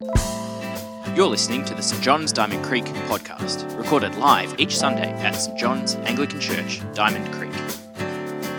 You're listening to the St John's Diamond Creek podcast, recorded live each Sunday at St John's Anglican Church, Diamond Creek.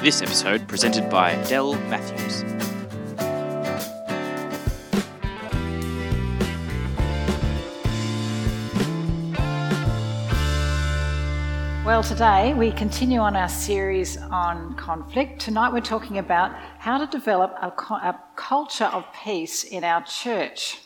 This episode presented by Dell Matthews. Well, today we continue on our series on conflict. Tonight we're talking about how to develop a, a, culture of peace in our church.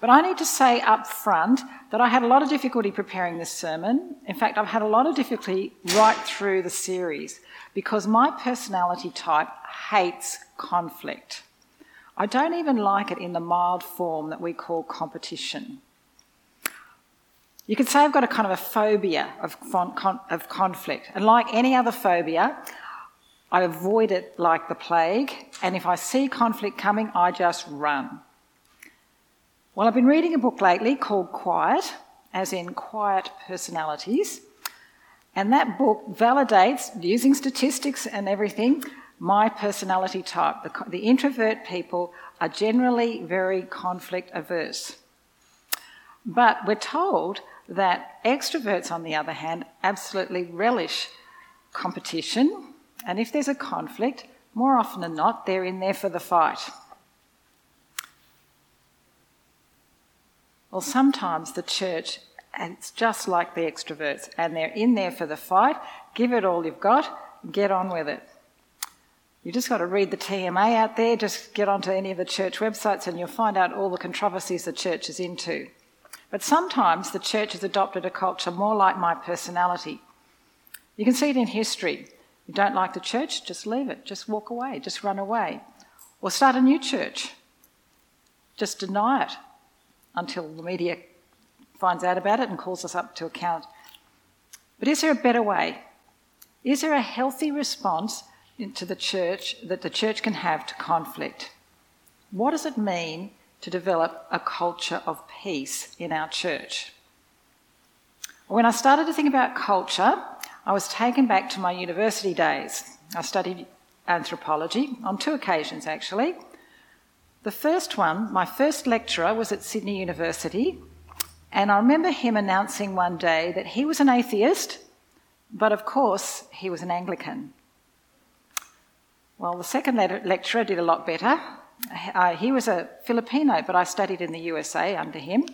But I need to say up front that I had a lot of difficulty preparing this sermon. In fact, I've had a lot of difficulty right through the series because my personality type hates conflict. I don't even like it in the mild form that we call competition. You could say I've got a kind of a phobia of, of conflict. And like any other phobia, I avoid it like the plague. And if I see conflict coming, I just run. Well, I've been reading a book lately called Quiet, as in Quiet Personalities. And that book validates, using statistics and everything, my personality type. The, the introvert people are generally very conflict averse. But we're told that extroverts, on the other hand, absolutely relish competition. And if there's a conflict, more often than not, they're in there for the fight. Well, sometimes the church, it's just like the extroverts, and they're in there for the fight. Give it all you've got, get on with it. You just got to read the TMA out there, just get onto any of the church websites, and you'll find out all the controversies the church is into. But sometimes the church has adopted a culture more like my personality. You can see it in history. You don't like the church, just leave it, just walk away, just run away. Or start a new church. Just deny it until the media finds out about it and calls us up to account. But is there a better way? Is there a healthy response to the church that the church can have to conflict? What does it mean to develop a culture of peace in our church. When I started to think about culture, I was taken back to my university days. I studied anthropology on two occasions, actually. The first one, my first lecturer was at Sydney University, and I remember him announcing one day that he was an atheist, but of course he was an Anglican. Well, the second lecturer did a lot better. Uh, he was a Filipino, but I studied in the USA under him.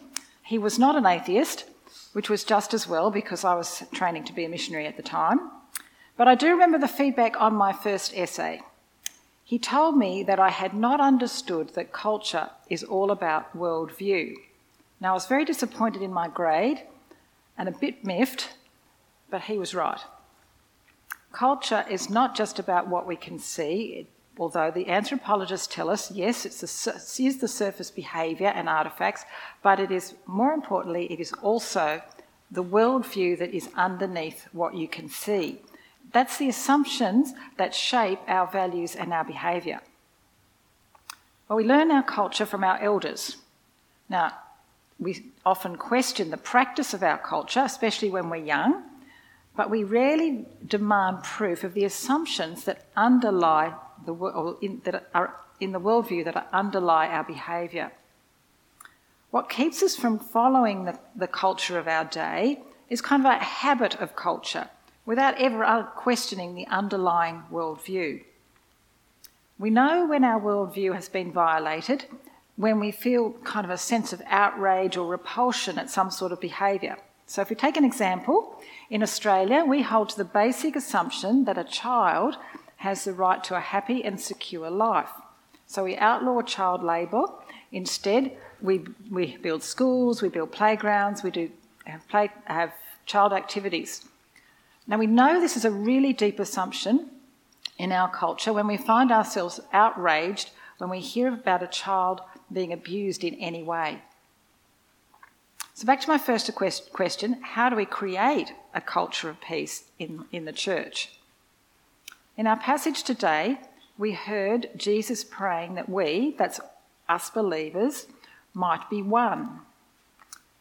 He was not an atheist, which was just as well because I was training to be a missionary at the time. But I do remember the feedback on my first essay. He told me that I had not understood that culture is all about worldview. Now, I was very disappointed in my grade and a bit miffed, but he was right. Culture is not just about what we can see, although the anthropologists tell us, yes, it is the surface behaviour and artefacts, but it is, more importantly, it is also the worldview that is underneath what you can see. That's the assumptions that shape our values and our behaviour. Well, we learn our culture from our elders. Now, we often question the practice of our culture, especially when we're young, but we rarely demand proof of the assumptions that underlie the, or in, that are in the worldview that underlie our behaviour. What keeps us from following the, the culture of our day is kind of a habit of culture without ever uh, questioning the underlying worldview. We know when our worldview has been violated when we feel kind of a sense of outrage or repulsion at some sort of behaviour. So, if we take an example, in Australia, we hold to the basic assumption that a child has the right to a happy and secure life. So we outlaw child labour. Instead, we, we build schools, we build playgrounds, we do have, play, have child activities. Now we know this is a really deep assumption in our culture when we find ourselves outraged when we hear about a child being abused in any way. So, back to my first question how do we create a culture of peace in, in the church? In our passage today, we heard Jesus praying that we, that's us believers, might be one.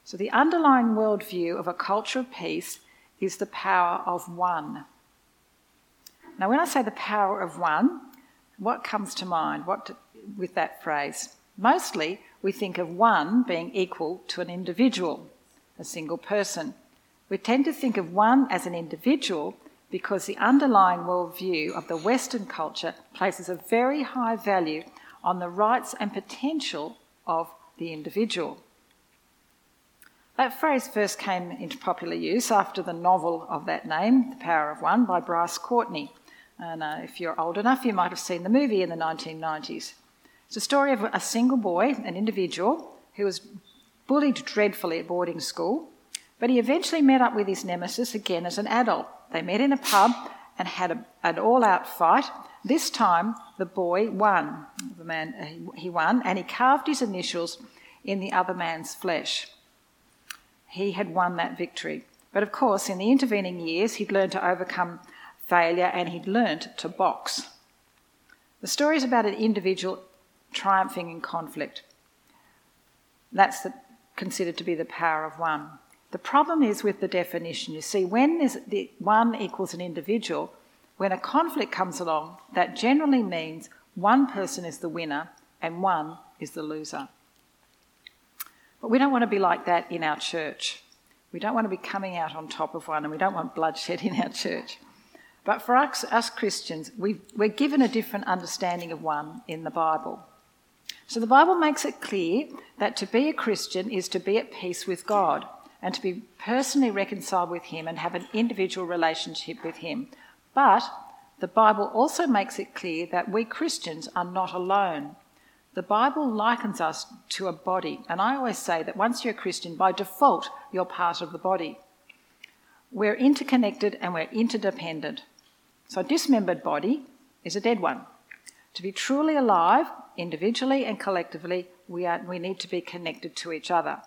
So, the underlying worldview of a culture of peace is the power of one. Now, when I say the power of one, what comes to mind what to, with that phrase? Mostly, we think of one being equal to an individual, a single person. We tend to think of one as an individual because the underlying worldview of the Western culture places a very high value on the rights and potential of the individual. That phrase first came into popular use after the novel of that name, The Power of One, by Bryce Courtenay. And uh, if you're old enough, you might have seen the movie in the 1990s. It's a story of a single boy, an individual, who was bullied dreadfully at boarding school, but he eventually met up with his nemesis again as an adult. They met in a pub and had a, an all out fight. This time, the boy won. The man, he won, and he carved his initials in the other man's flesh. He had won that victory. But of course, in the intervening years, he'd learned to overcome failure and he'd learned to box. The story is about an individual triumphing in conflict. That's the, considered to be the power of one. The problem is with the definition. You see, when the one equals an individual, when a conflict comes along, that generally means one person is the winner and one is the loser. But we don't want to be like that in our church. We don't want to be coming out on top of one, and we don't want bloodshed in our church. But for us, us Christians, we are given a different understanding of one in the Bible. So the Bible makes it clear that to be a Christian is to be at peace with God and to be personally reconciled with Him and have an individual relationship with Him. But the Bible also makes it clear that we Christians are not alone. The Bible likens us to a body, and I always say that once you're a Christian, by default, you're part of the body. We're interconnected and we're interdependent. So, a dismembered body is a dead one. To be truly alive, individually and collectively, we, are, we need to be connected to each other.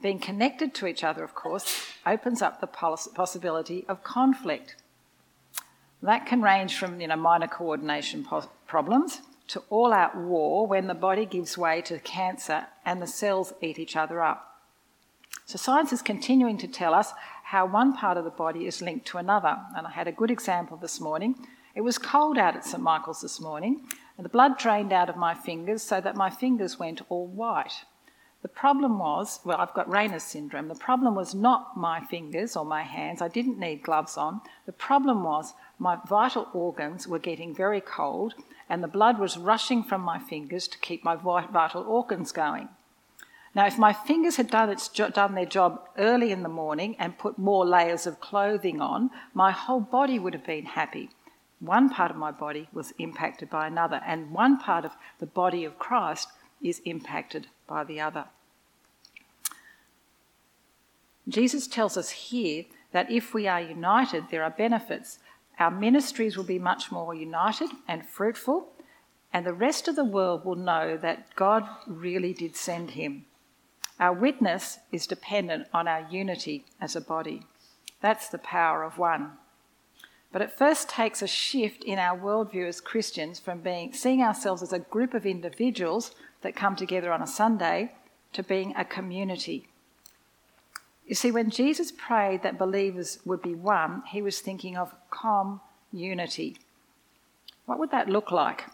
Being connected to each other, of course, opens up the possibility of conflict. That can range from you know, minor coordination problems to all out war when the body gives way to cancer and the cells eat each other up. So, science is continuing to tell us how one part of the body is linked to another. And I had a good example this morning. It was cold out at St Michael's this morning, and the blood drained out of my fingers so that my fingers went all white. The problem was, well, I've got Raynaud's syndrome. The problem was not my fingers or my hands. I didn't need gloves on. The problem was my vital organs were getting very cold and the blood was rushing from my fingers to keep my vital organs going. Now, if my fingers had done, jo- done their job early in the morning and put more layers of clothing on, my whole body would have been happy. One part of my body was impacted by another, and one part of the body of Christ is impacted by the other. Jesus tells us here that if we are united, there are benefits. Our ministries will be much more united and fruitful, and the rest of the world will know that God really did send him. Our witness is dependent on our unity as a body. That's the power of one. But it first takes a shift in our worldview as Christians from being seeing ourselves as a group of individuals that come together on a Sunday to being a community you see, when Jesus prayed that believers would be one, he was thinking of community. What would that look like?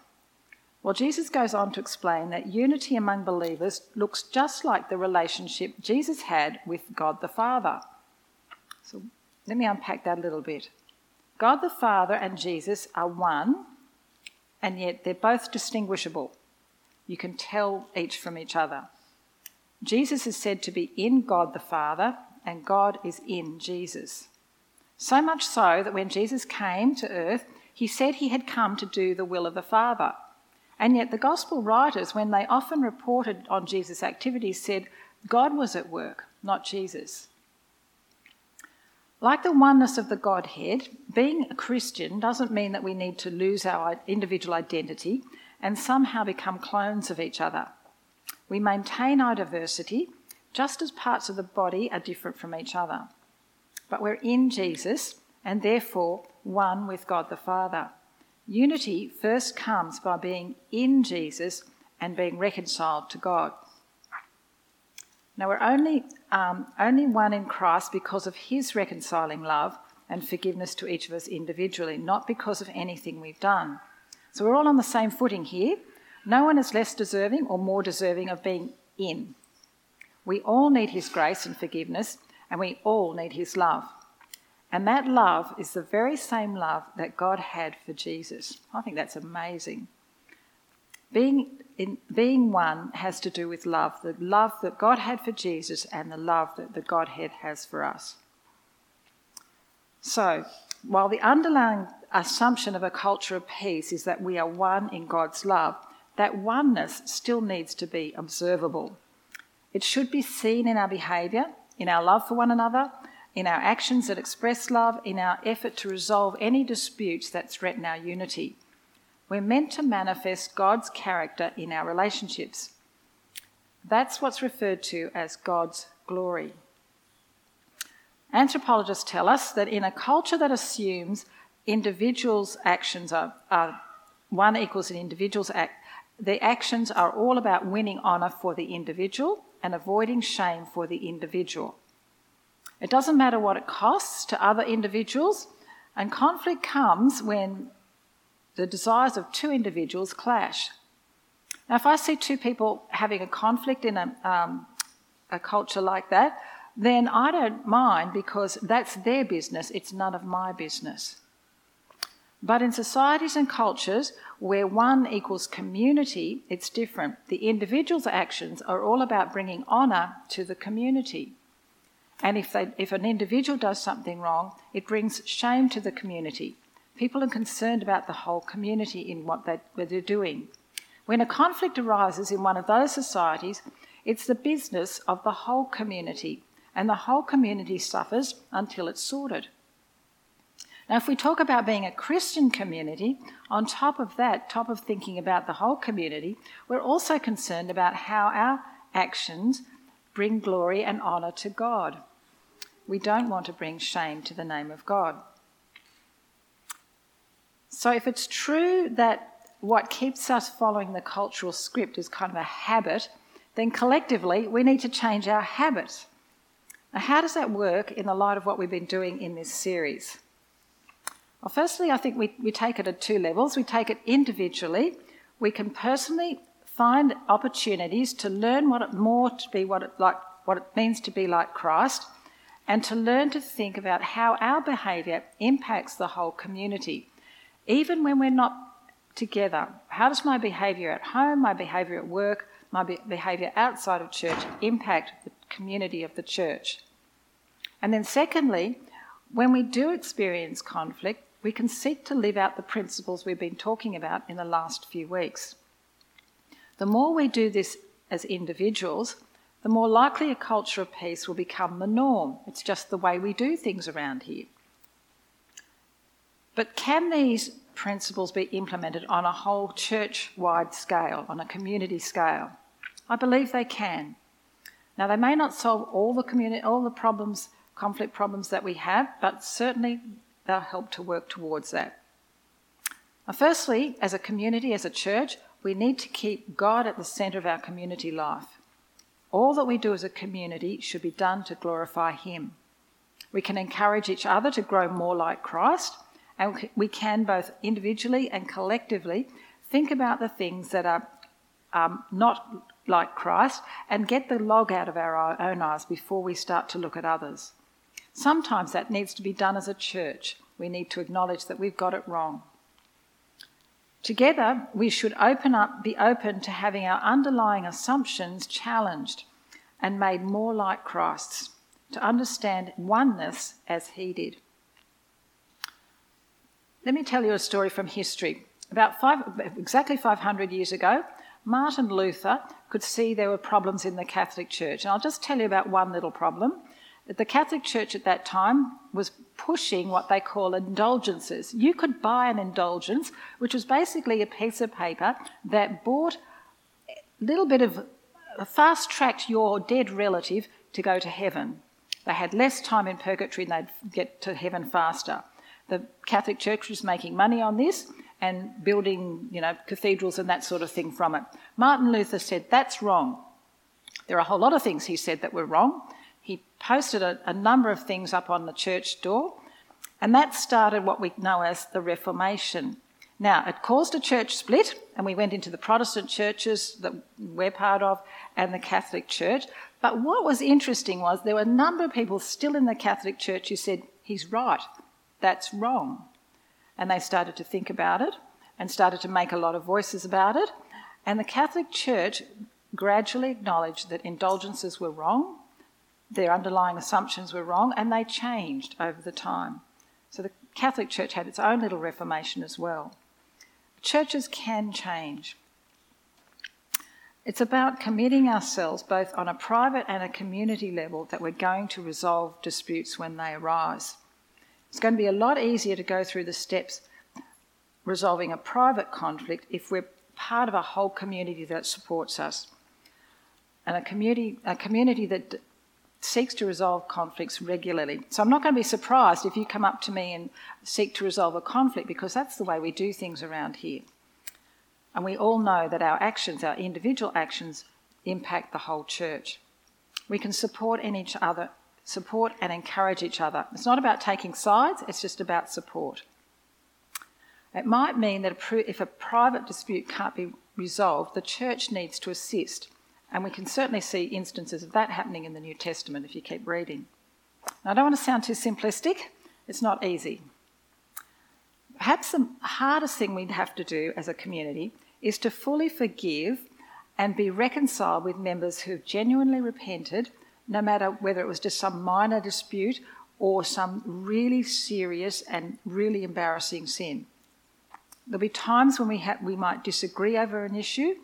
Well, Jesus goes on to explain that unity among believers looks just like the relationship Jesus had with God the Father. So let me unpack that a little bit. God the Father and Jesus are one, and yet they're both distinguishable. You can tell each from each other. Jesus is said to be in God the Father, and God is in Jesus. So much so that when Jesus came to earth, he said he had come to do the will of the Father. And yet, the Gospel writers, when they often reported on Jesus' activities, said God was at work, not Jesus. Like the oneness of the Godhead, being a Christian doesn't mean that we need to lose our individual identity and somehow become clones of each other. We maintain our diversity just as parts of the body are different from each other. But we're in Jesus and therefore one with God the Father. Unity first comes by being in Jesus and being reconciled to God. Now, we're only, um, only one in Christ because of his reconciling love and forgiveness to each of us individually, not because of anything we've done. So we're all on the same footing here. No one is less deserving or more deserving of being in. We all need His grace and forgiveness, and we all need His love. And that love is the very same love that God had for Jesus. I think that's amazing. Being, in, being one has to do with love the love that God had for Jesus and the love that the Godhead has for us. So, while the underlying assumption of a culture of peace is that we are one in God's love, that oneness still needs to be observable. It should be seen in our behaviour, in our love for one another, in our actions that express love, in our effort to resolve any disputes that threaten our unity. We're meant to manifest God's character in our relationships. That's what's referred to as God's glory. Anthropologists tell us that in a culture that assumes individuals' actions are, are one equals an individual's act, the actions are all about winning honour for the individual and avoiding shame for the individual. It doesn't matter what it costs to other individuals, and conflict comes when the desires of two individuals clash. Now, if I see two people having a conflict in a, um, a culture like that, then I don't mind because that's their business, it's none of my business. But in societies and cultures where one equals community, it's different. The individual's actions are all about bringing honour to the community. And if, they, if an individual does something wrong, it brings shame to the community. People are concerned about the whole community in what, they, what they're doing. When a conflict arises in one of those societies, it's the business of the whole community, and the whole community suffers until it's sorted. Now, if we talk about being a Christian community, on top of that, top of thinking about the whole community, we're also concerned about how our actions bring glory and honour to God. We don't want to bring shame to the name of God. So, if it's true that what keeps us following the cultural script is kind of a habit, then collectively we need to change our habit. Now, how does that work in the light of what we've been doing in this series? Well, firstly, I think we, we take it at two levels. We take it individually. We can personally find opportunities to learn what it more to be what it like what it means to be like Christ and to learn to think about how our behaviour impacts the whole community. Even when we're not together, how does my behaviour at home, my behaviour at work, my be- behaviour outside of church impact the community of the church? And then, secondly, when we do experience conflict, we can seek to live out the principles we've been talking about in the last few weeks. The more we do this as individuals, the more likely a culture of peace will become the norm. It's just the way we do things around here. But can these principles be implemented on a whole church wide scale, on a community scale? I believe they can. Now, they may not solve all the, communi- all the problems, conflict problems that we have, but certainly they'll help to work towards that. Now, firstly, as a community, as a church, we need to keep God at the centre of our community life. All that we do as a community should be done to glorify Him. We can encourage each other to grow more like Christ, and we can both individually and collectively think about the things that are um, not like Christ and get the log out of our own eyes before we start to look at others. Sometimes that needs to be done as a church. We need to acknowledge that we've got it wrong. Together, we should open up, be open to having our underlying assumptions challenged and made more like Christ's, to understand oneness as he did. Let me tell you a story from history. About five, exactly 500 years ago, Martin Luther could see there were problems in the Catholic Church. And I'll just tell you about one little problem. The Catholic Church at that time was pushing what they call indulgences. You could buy an indulgence, which was basically a piece of paper that bought a little bit of fast tracked your dead relative to go to heaven. They had less time in purgatory and they'd get to heaven faster. The Catholic Church was making money on this and building, you know, cathedrals and that sort of thing from it. Martin Luther said that's wrong. There are a whole lot of things he said that were wrong, he posted a, a number of things up on the church door, and that started what we know as the Reformation. Now, it caused a church split, and we went into the Protestant churches that we're part of and the Catholic Church. But what was interesting was there were a number of people still in the Catholic Church who said, he's right, that's wrong. And they started to think about it and started to make a lot of voices about it. And the Catholic Church gradually acknowledged that indulgences were wrong, their underlying assumptions were wrong, and they changed over the time. So the Catholic Church had its own little reformation as well. Churches can change. It's about committing ourselves both on a private and a community level that we're going to resolve disputes when they arise. It's going to be a lot easier to go through the steps resolving a private conflict if we're part of a whole community that supports us. And a community, a community that seeks to resolve conflicts regularly. So I'm not going to be surprised if you come up to me and seek to resolve a conflict because that's the way we do things around here. And we all know that our actions, our individual actions, impact the whole church. We can support in each other support and encourage each other. It's not about taking sides, it's just about support. It might mean that if a private dispute can't be resolved, the church needs to assist. And we can certainly see instances of that happening in the New Testament if you keep reading. Now, I don't want to sound too simplistic, it's not easy. Perhaps the hardest thing we'd have to do as a community is to fully forgive and be reconciled with members who've genuinely repented no matter whether it was just some minor dispute or some really serious and really embarrassing sin. There'll be times when we, ha- we might disagree over an issue,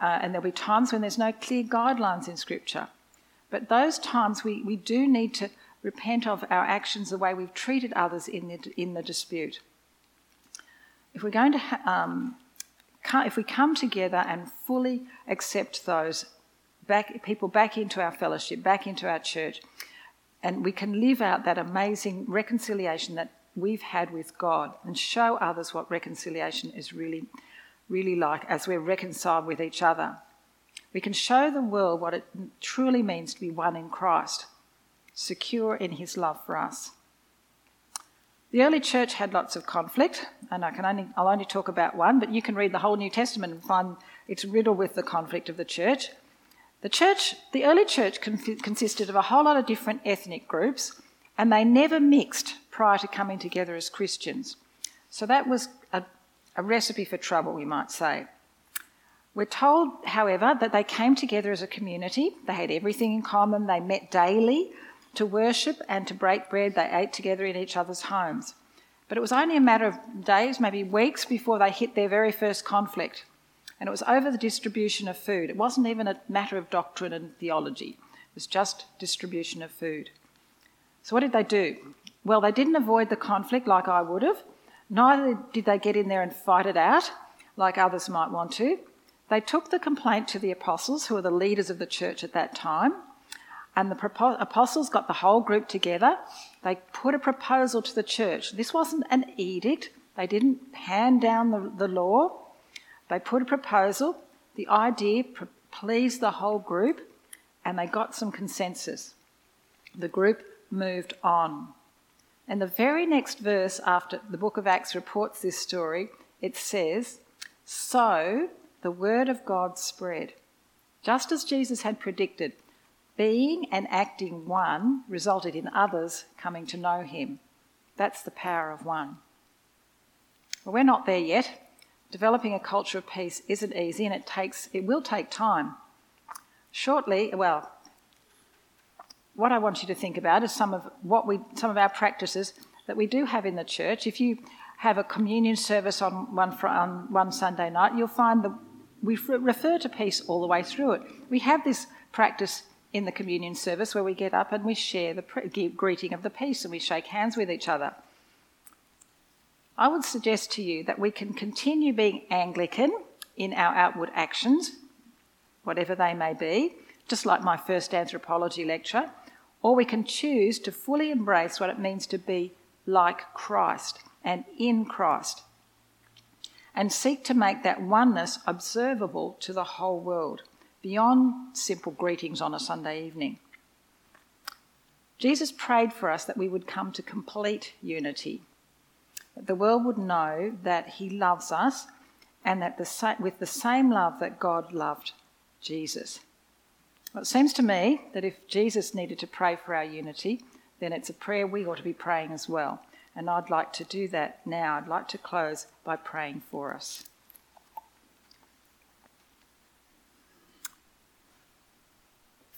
uh, and there'll be times when there's no clear guidelines in Scripture. But those times we, we do need to repent of our actions, the way we've treated others in the, in the dispute. If we're going to, ha- um, if we come together and fully accept those back, people back into our fellowship, back into our church, and we can live out that amazing reconciliation that we've had with God and show others what reconciliation is really, really like as we're reconciled with each other. We can show the world what it truly means to be one in Christ, secure in his love for us. The early church had lots of conflict, and I can only, I'll only talk about one, but you can read the whole New Testament and find it's riddled with the conflict of the church. The church, the early church consisted of a whole lot of different ethnic groups, and they never mixed prior to coming together as Christians. So that was a, recipe for trouble, we might say. We're told, however, that they came together as a community. They had everything in common. They met daily to worship and to break bread. They ate together in each other's homes. But it was only a matter of days, maybe weeks, before they hit their very first conflict and it was over the distribution of food. It wasn't even a matter of doctrine and theology, it was just distribution of food. So, what did they do? Well, they didn't avoid the conflict like I would have, neither did they get in there and fight it out like others might want to. They took the complaint to the apostles, who were the leaders of the church at that time, and the apostles got the whole group together. They put a proposal to the church. This wasn't an edict, they didn't hand down the, the law. They put a proposal, the idea pleased the whole group, and they got some consensus. The group moved on. And the very next verse after the book of Acts reports this story, it says, So the word of God spread. Just as Jesus had predicted, being and acting one resulted in others coming to know him. That's the power of one. Well, we're not there yet. Developing a culture of peace isn't easy and it takes it will take time. Shortly, well, what I want you to think about is some of what we some of our practices that we do have in the church. If you have a communion service on one on one Sunday night, you'll find that we refer to peace all the way through it. We have this practice in the communion service where we get up and we share the greeting of the peace and we shake hands with each other. I would suggest to you that we can continue being Anglican in our outward actions, whatever they may be, just like my first anthropology lecture, or we can choose to fully embrace what it means to be like Christ and in Christ, and seek to make that oneness observable to the whole world, beyond simple greetings on a Sunday evening. Jesus prayed for us that we would come to complete unity that the world would know that He loves us and that the, with the same love that God loved Jesus. Well, it seems to me that if Jesus needed to pray for our unity, then it's a prayer we ought to be praying as well. And I'd like to do that now. I'd like to close by praying for us.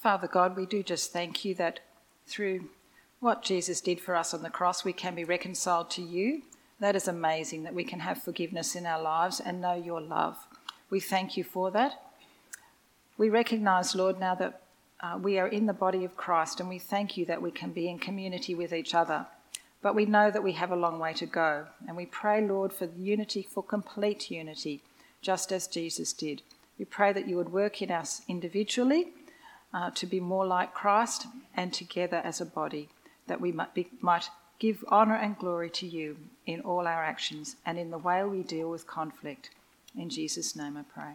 Father God, we do just thank you that through what Jesus did for us on the cross, we can be reconciled to you. That is amazing that we can have forgiveness in our lives and know your love. We thank you for that. We recognize, Lord, now that uh, we are in the body of Christ and we thank you that we can be in community with each other. But we know that we have a long way to go. And we pray, Lord, for unity, for complete unity, just as Jesus did. We pray that you would work in us individually uh, to be more like Christ and together as a body, that we might, be, might give honour and glory to you in all our actions and in the way we deal with conflict. In Jesus' name I pray.